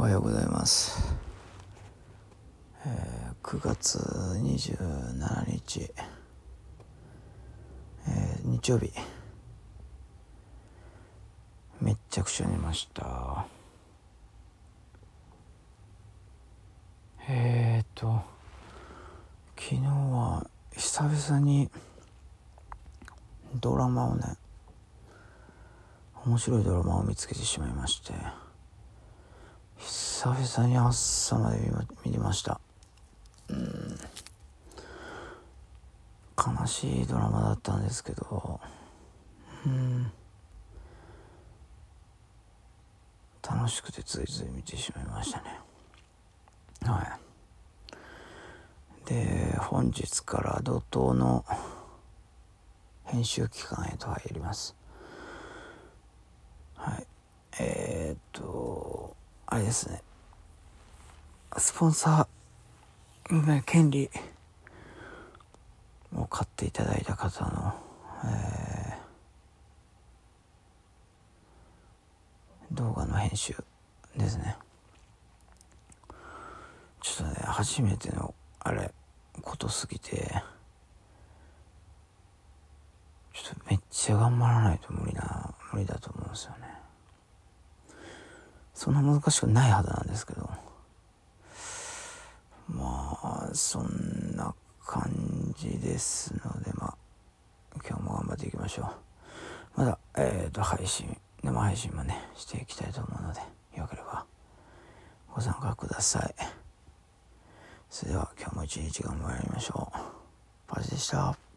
おはようございます、えー9月27日、えー日曜日。めっちゃくちゃ寝ました。えー、っと昨日は久々にドラマをね面白いドラマを見つけてしまいまして。久々に朝まで見ました。うん。悲しいドラマだったんですけど。うん。楽しくてついつい見てしまいましたね。はい。で本日から怒涛の編集期間へと入ります。はい。えー、っとあれですね。スポンサーね権利を買っていただいた方の、えー動画の編集ですね。ちょっとね初めてのあれことすぎてちょっとめっちゃ頑張らないと無理な無理だと思うんですよね。そんな難しくないはずなんですけど。そんな感じですのでまあ今日も頑張っていきましょう。まだえっ、と配信生配信もねしていきたいと思うのでよければご参加ください。それでは今日も一日頑張りましょう。パジでした。